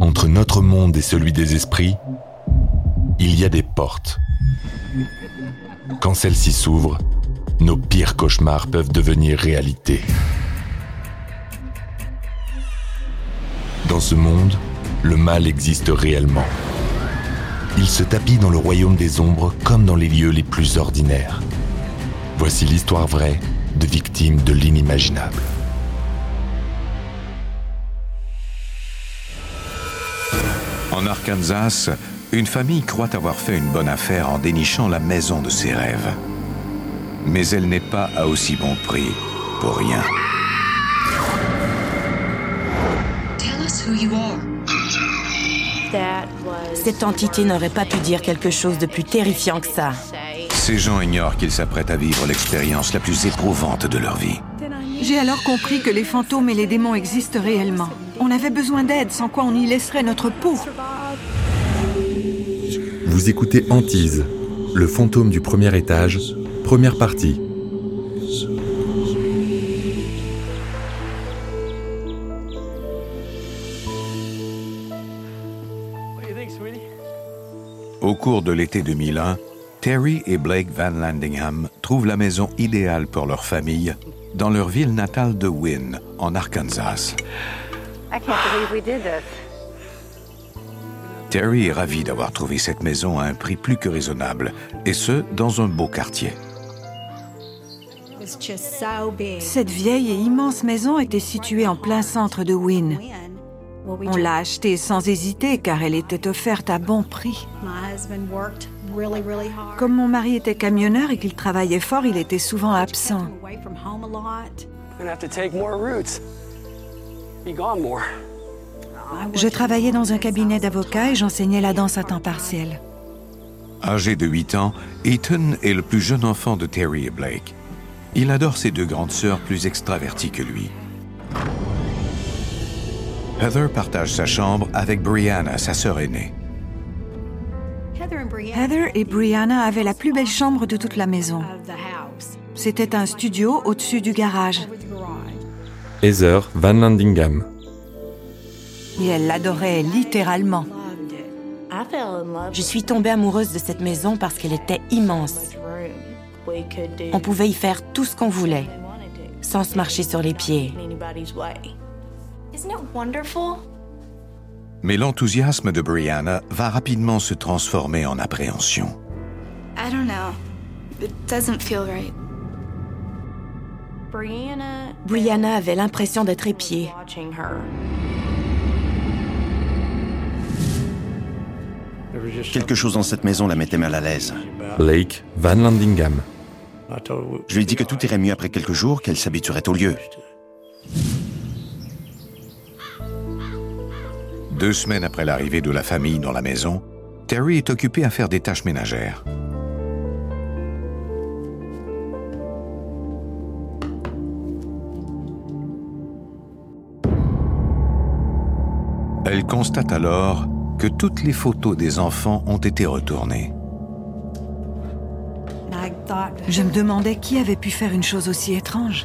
Entre notre monde et celui des esprits, il y a des portes. Quand celles-ci s'ouvrent, nos pires cauchemars peuvent devenir réalité. Dans ce monde, le mal existe réellement. Il se tapit dans le royaume des ombres comme dans les lieux les plus ordinaires. Voici l'histoire vraie de victimes de l'inimaginable. En Arkansas, une famille croit avoir fait une bonne affaire en dénichant la maison de ses rêves. Mais elle n'est pas à aussi bon prix pour rien. Cette entité n'aurait pas pu dire quelque chose de plus terrifiant que ça. Ces gens ignorent qu'ils s'apprêtent à vivre l'expérience la plus éprouvante de leur vie. J'ai alors compris que les fantômes et les démons existent réellement. On avait besoin d'aide, sans quoi on y laisserait notre peau. Vous écoutez Antise, le fantôme du premier étage, première partie. Au cours de l'été 2001, Terry et Blake Van Landingham trouvent la maison idéale pour leur famille dans leur ville natale de Wynne, en Arkansas. Terry est ravi d'avoir trouvé cette maison à un prix plus que raisonnable, et ce, dans un beau quartier. Cette vieille et immense maison était située en plein centre de Wynne. On l'a achetée sans hésiter car elle était offerte à bon prix. Comme mon mari était camionneur et qu'il travaillait fort, il était souvent absent. Je travaillais dans un cabinet d'avocats et j'enseignais la danse à temps partiel. Âgé de 8 ans, Ethan est le plus jeune enfant de Terry et Blake. Il adore ses deux grandes sœurs plus extraverties que lui. Heather partage sa chambre avec Brianna, sa sœur aînée. Heather et Brianna avaient la plus belle chambre de toute la maison. C'était un studio au-dessus du garage. Heather Van Landingham. Et elle l'adorait littéralement. Je suis tombée amoureuse de cette maison parce qu'elle était immense. On pouvait y faire tout ce qu'on voulait, sans se marcher sur les pieds. Mais l'enthousiasme de Brianna va rapidement se transformer en appréhension. Brianna avait l'impression d'être épiée. Quelque chose dans cette maison la mettait mal à l'aise. Blake Van Landingham. Je lui ai dit que tout irait mieux après quelques jours, qu'elle s'habituerait au lieu. Deux semaines après l'arrivée de la famille dans la maison, Terry est occupé à faire des tâches ménagères. Elle constate alors que toutes les photos des enfants ont été retournées. Je me demandais qui avait pu faire une chose aussi étrange.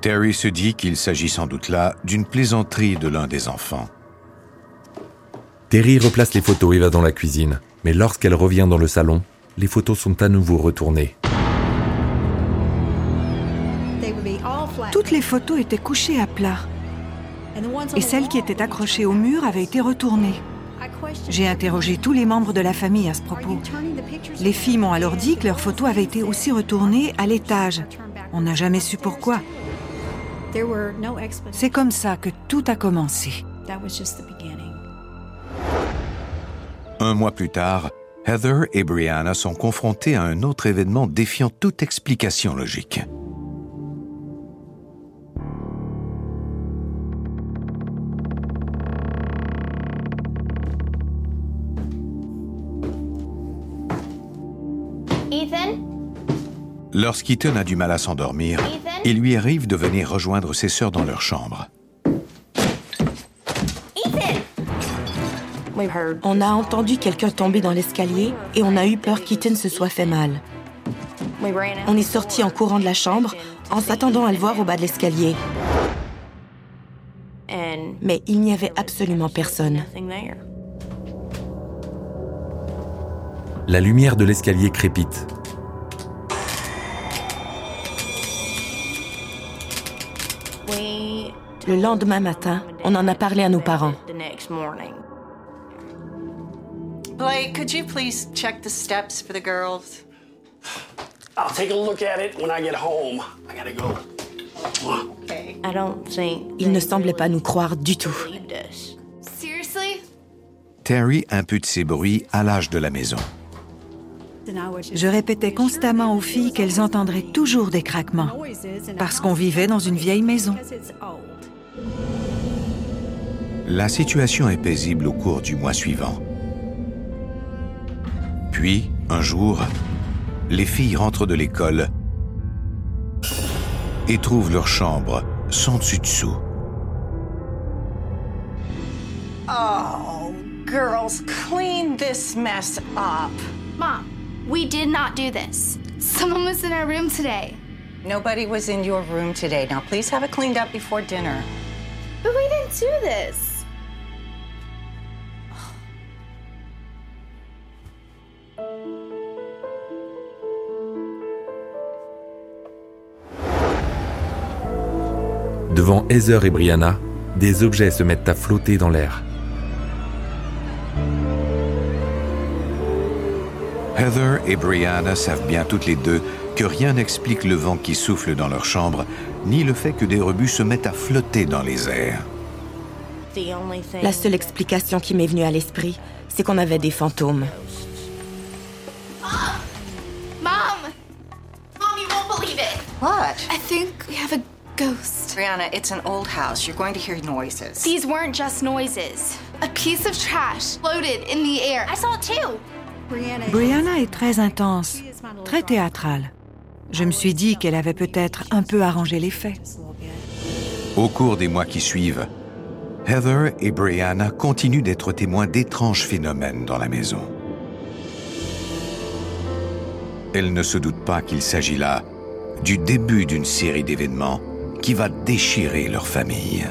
Terry se dit qu'il s'agit sans doute là d'une plaisanterie de l'un des enfants. Terry replace les photos et va dans la cuisine. Mais lorsqu'elle revient dans le salon, les photos sont à nouveau retournées. Toutes les photos étaient couchées à plat. Et celles qui étaient accrochées au mur avaient été retournées. J'ai interrogé tous les membres de la famille à ce propos. Les filles m'ont alors dit que leurs photos avaient été aussi retournées à l'étage. On n'a jamais su pourquoi. C'est comme ça que tout a commencé. Un mois plus tard, Heather et Brianna sont confrontés à un autre événement défiant toute explication logique. Lorsqu'Ethan a du mal à s'endormir, il lui arrive de venir rejoindre ses sœurs dans leur chambre. On a entendu quelqu'un tomber dans l'escalier et on a eu peur qu'Ethan se soit fait mal. On est sorti en courant de la chambre en s'attendant à le voir au bas de l'escalier. Mais il n'y avait absolument personne. La lumière de l'escalier crépite. Le lendemain matin, on en a parlé à nos parents. Blake, could you please check the steps for the girls? I'll take a look at it when I get home. I gotta go. Il ne semblait pas nous croire du tout. Terry impute ces bruits à l'âge de la maison. Je répétais constamment aux filles qu'elles entendraient toujours des craquements, parce qu'on vivait dans une vieille maison. La situation est paisible au cours du mois suivant. Puis, un jour, les filles rentrent de l'école et trouvent leur chambre sans dessus-dessous. Oh, girls, clean this mess up. Mom, we did not do this. Someone was in our room today. Nobody was in your room today. Now, please have it cleaned up before dinner. But we didn't do this. Devant Heather et Brianna, des objets se mettent à flotter dans l'air. Heather et Brianna savent bien toutes les deux que rien n'explique le vent qui souffle dans leur chambre, ni le fait que des rebuts se mettent à flotter dans les airs. La seule explication qui m'est venue à l'esprit, c'est qu'on avait des fantômes. Mom! Mom, you won't believe it. What? I think we have a ghost. Brianna, it's an old house. You're going to hear noises. These weren't just noises. A piece of trash floated in the air. I saw it too. Brianna est très intense, très théâtrale. Je me suis dit qu'elle avait peut-être un peu arrangé les faits. Au cours des mois qui suivent, Heather et Brianna continuent d'être témoins d'étranges phénomènes dans la maison. Elles ne se doutent pas qu'il s'agit là du début d'une série d'événements qui va déchirer leur famille.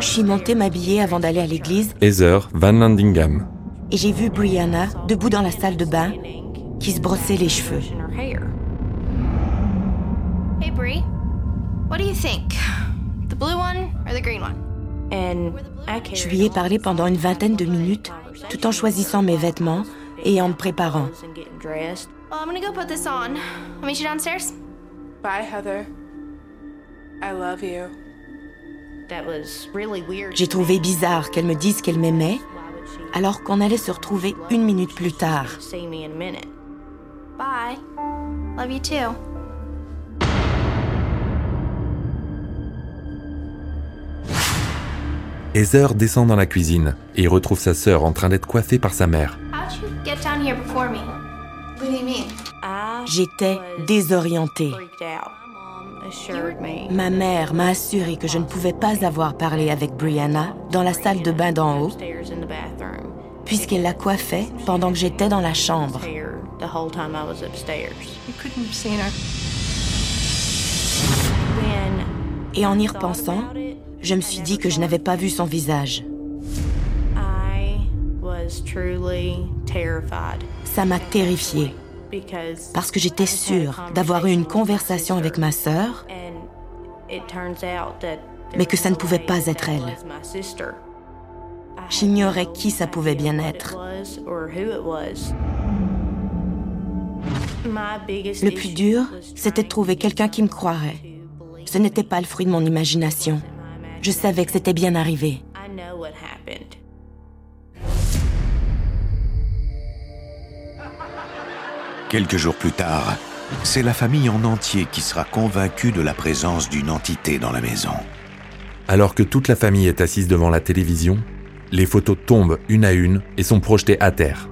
Je suis montée m'habiller avant d'aller à l'église Heather Van Landingham. et j'ai vu Brianna debout dans la salle de bain qui se brossait les cheveux. Hey, Brie. What do you think? The blue one or the green one? Je lui ai parlé pendant une vingtaine de minutes tout en choisissant mes vêtements et en me préparant. Well, I'm gonna go put this on. I'll meet you downstairs? Bye, Heather. I love you. J'ai trouvé bizarre qu'elle me dise qu'elle m'aimait alors qu'on allait se retrouver une minute plus tard. Bye. Love you too. Heather descend dans la cuisine et retrouve sa sœur en train d'être coiffée par sa mère. How'd you get down here before me? What do you mean? J'étais désorientée. Ma mère m'a assuré que je ne pouvais pas avoir parlé avec Brianna dans la salle de bain d'en haut, puisqu'elle la coiffait pendant que j'étais dans la chambre. Et en y repensant, je me suis dit que je n'avais pas vu son visage. Ça m'a terrifiée parce que j'étais sûre d'avoir eu une conversation avec ma sœur, mais que ça ne pouvait pas être elle. J'ignorais qui ça pouvait bien être. Le plus dur, c'était de trouver quelqu'un qui me croirait. Ce n'était pas le fruit de mon imagination. Je savais que c'était bien arrivé. Quelques jours plus tard, c'est la famille en entier qui sera convaincue de la présence d'une entité dans la maison. Alors que toute la famille est assise devant la télévision, les photos tombent une à une et sont projetées à terre.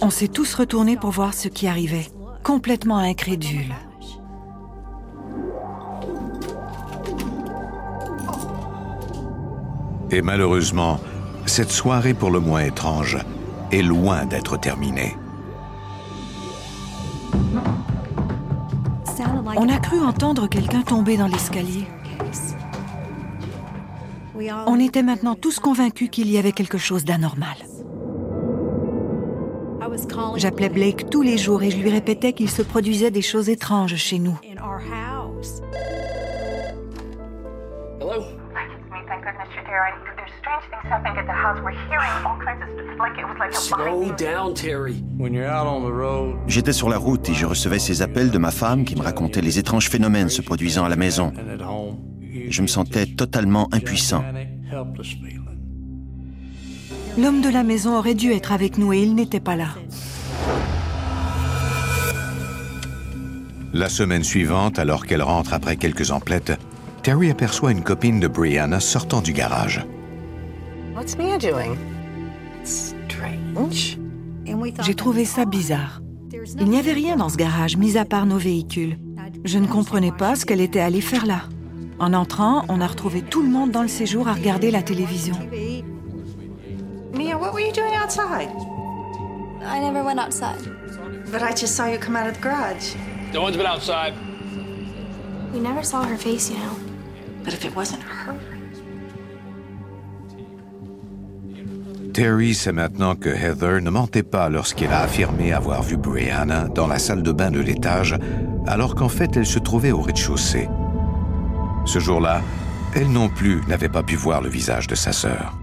On s'est tous retournés pour voir ce qui arrivait, complètement incrédules. Et malheureusement, cette soirée pour le moins étrange est loin d'être terminée. On a cru entendre quelqu'un tomber dans l'escalier. On était maintenant tous convaincus qu'il y avait quelque chose d'anormal. J'appelais Blake tous les jours et je lui répétais qu'il se produisait des choses étranges chez nous. Hello? Slow down, Terry. J'étais sur la route et je recevais ces appels de ma femme qui me racontait les étranges phénomènes se produisant à la maison. Je me sentais totalement impuissant. L'homme de la maison aurait dû être avec nous et il n'était pas là. La semaine suivante, alors qu'elle rentre après quelques emplettes, Terry aperçoit une copine de Brianna sortant du garage. J'ai trouvé ça bizarre. Il n'y avait rien dans ce garage, mis à part nos véhicules. Je ne comprenais pas ce qu'elle était allée faire là. En entrant, on a retrouvé tout le monde dans le séjour à regarder la télévision. Mia, what were you doing outside? I never went outside. But I just saw you come out of the garage. No one's been outside. We never saw her face, you know. But if it wasn't her, Terry sait maintenant que Heather ne mentait pas lorsqu'elle a affirmé avoir vu Brianna dans la salle de bain de l'étage, alors qu'en fait elle se trouvait au rez-de-chaussée. Ce jour-là, elle non plus n'avait pas pu voir le visage de sa sœur.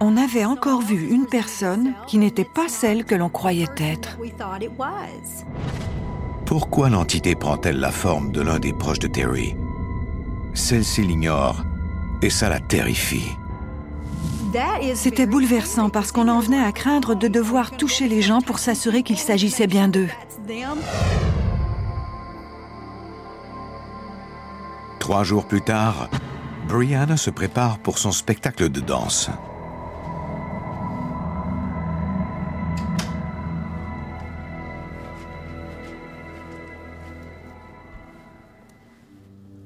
On avait encore vu une personne qui n'était pas celle que l'on croyait être. Pourquoi l'entité prend-elle la forme de l'un des proches de Terry? Celle-ci l'ignore et ça la terrifie. C'était bouleversant parce qu'on en venait à craindre de devoir toucher les gens pour s'assurer qu'il s'agissait bien d'eux. Trois jours plus tard, Brianna se prépare pour son spectacle de danse.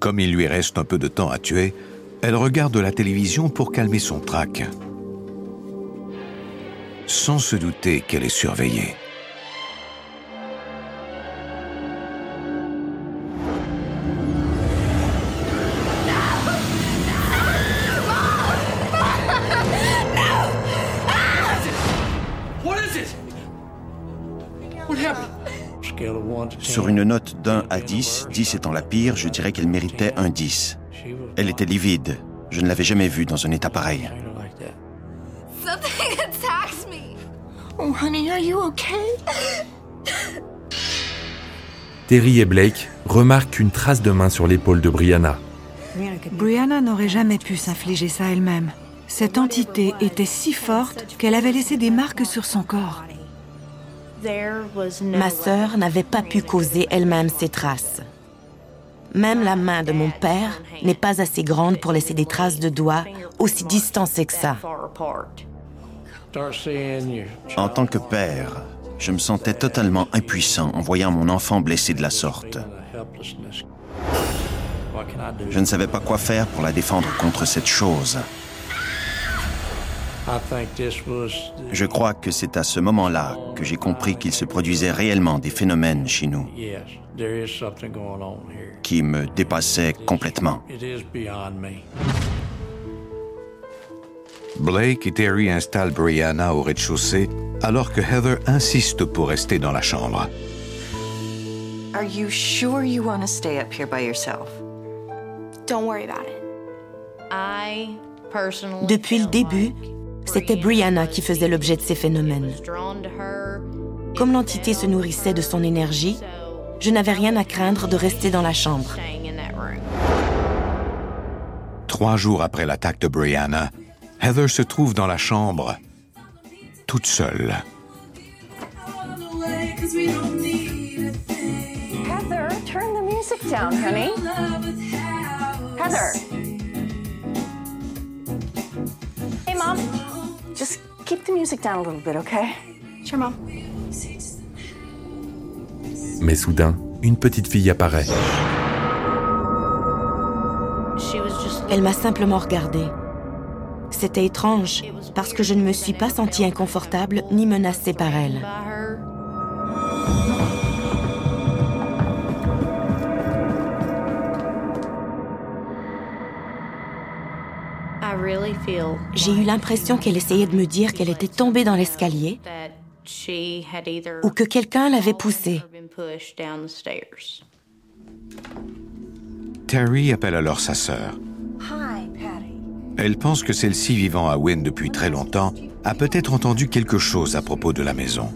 Comme il lui reste un peu de temps à tuer, elle regarde la télévision pour calmer son trac, sans se douter qu'elle est surveillée. Sur une note d'un à 10, 10 étant la pire, je dirais qu'elle méritait un 10. Elle était livide. Je ne l'avais jamais vue dans un état pareil. Something attacks me. oh honey, are you okay? Terry et Blake remarquent une trace de main sur l'épaule de Brianna. Brianna n'aurait jamais pu s'infliger ça elle-même. Cette entité était si forte qu'elle avait laissé des marques sur son corps. Ma sœur n'avait pas pu causer elle-même ces traces. Même la main de mon père n'est pas assez grande pour laisser des traces de doigts aussi distancées que ça. En tant que père, je me sentais totalement impuissant en voyant mon enfant blessé de la sorte. Je ne savais pas quoi faire pour la défendre contre cette chose. Je crois que c'est à ce moment-là que j'ai compris qu'il se produisait réellement des phénomènes chez nous qui me dépassaient complètement. Blake et Terry installent Brianna au rez-de-chaussée alors que Heather insiste pour rester dans la chambre. Are you sure you want to stay up here by yourself? Don't worry about it. Depuis le début, c'était Brianna qui faisait l'objet de ces phénomènes. Comme l'entité se nourrissait de son énergie, je n'avais rien à craindre de rester dans la chambre. Trois jours après l'attaque de Brianna, Heather se trouve dans la chambre, toute seule. Heather, turn the music down, honey. Heather. Hey, Mom. Just keep the music down a little bit, okay? Sure, Mom. Mais soudain, une petite fille apparaît. Elle m'a simplement regardée. C'était étrange parce que je ne me suis pas sentie inconfortable ni menacée par elle. J'ai eu l'impression qu'elle essayait de me dire qu'elle était tombée dans l'escalier ou que quelqu'un l'avait poussée. Terry appelle alors sa sœur. Elle pense que celle-ci vivant à Wynne depuis très longtemps a peut-être entendu quelque chose à propos de la maison.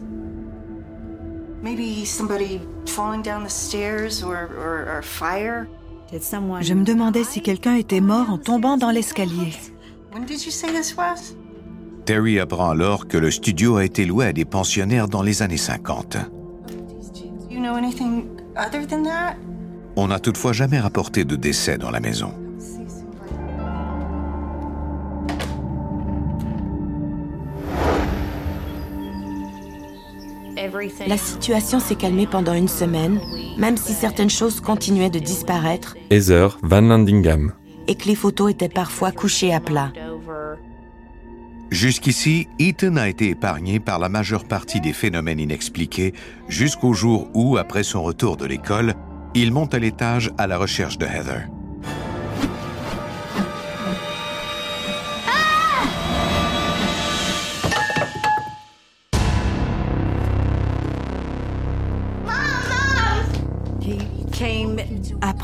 Je me demandais si quelqu'un était mort en tombant dans l'escalier. Terry apprend alors que le studio a été loué à des pensionnaires dans les années 50. On n'a toutefois jamais rapporté de décès dans la maison. La situation s'est calmée pendant une semaine, même si certaines choses continuaient de disparaître. Heather Van Landingham. Et que les photos étaient parfois couchées à plat. Jusqu'ici, Ethan a été épargné par la majeure partie des phénomènes inexpliqués jusqu'au jour où, après son retour de l'école, il monte à l'étage à la recherche de Heather.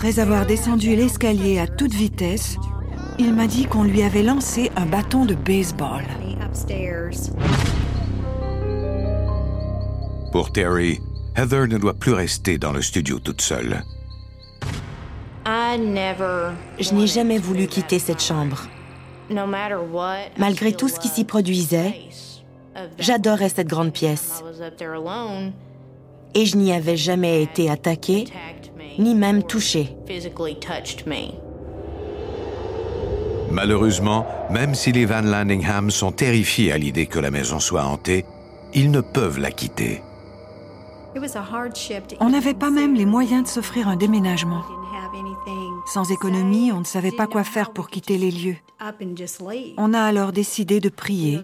Après avoir descendu l'escalier à toute vitesse, il m'a dit qu'on lui avait lancé un bâton de baseball. Pour Terry, Heather ne doit plus rester dans le studio toute seule. Je n'ai jamais voulu quitter cette chambre. Malgré tout ce qui s'y produisait, j'adorais cette grande pièce. Et je n'y avais jamais été attaquée, ni même touchée. Malheureusement, même si les Van Landingham sont terrifiés à l'idée que la maison soit hantée, ils ne peuvent la quitter. On n'avait pas même les moyens de s'offrir un déménagement. Sans économie, on ne savait pas quoi faire pour quitter les lieux. On a alors décidé de prier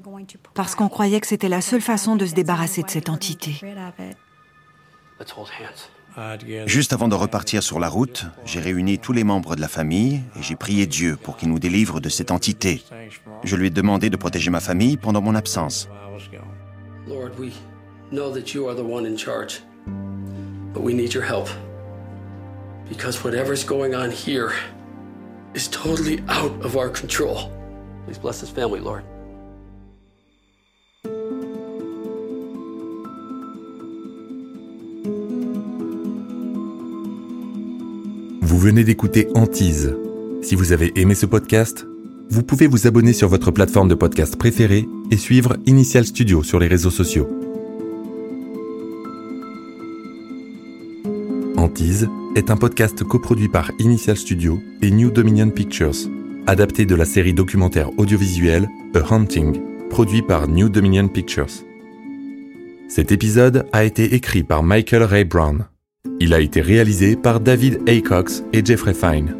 parce qu'on croyait que c'était la seule façon de se débarrasser de cette entité. Juste avant de repartir sur la route, j'ai réuni tous les membres de la famille et j'ai prié Dieu pour qu'il nous délivre de cette entité. Je lui ai demandé de protéger ma famille pendant mon absence. Lord, venez d'écouter Antise. Si vous avez aimé ce podcast, vous pouvez vous abonner sur votre plateforme de podcast préférée et suivre Initial Studio sur les réseaux sociaux. Antise est un podcast coproduit par Initial Studio et New Dominion Pictures, adapté de la série documentaire audiovisuelle A Hunting, produit par New Dominion Pictures. Cet épisode a été écrit par Michael Ray Brown. Il a été réalisé par David Aycox et Jeffrey Fine.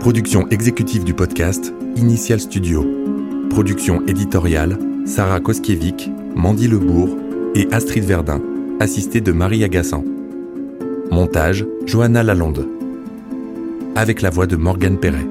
Production exécutive du podcast, Initial Studio. Production éditoriale, Sarah Koskiewicz, Mandy Lebourg et Astrid Verdun, assistée de Marie Agassan. Montage, Johanna Lalonde. Avec la voix de Morgane Perret.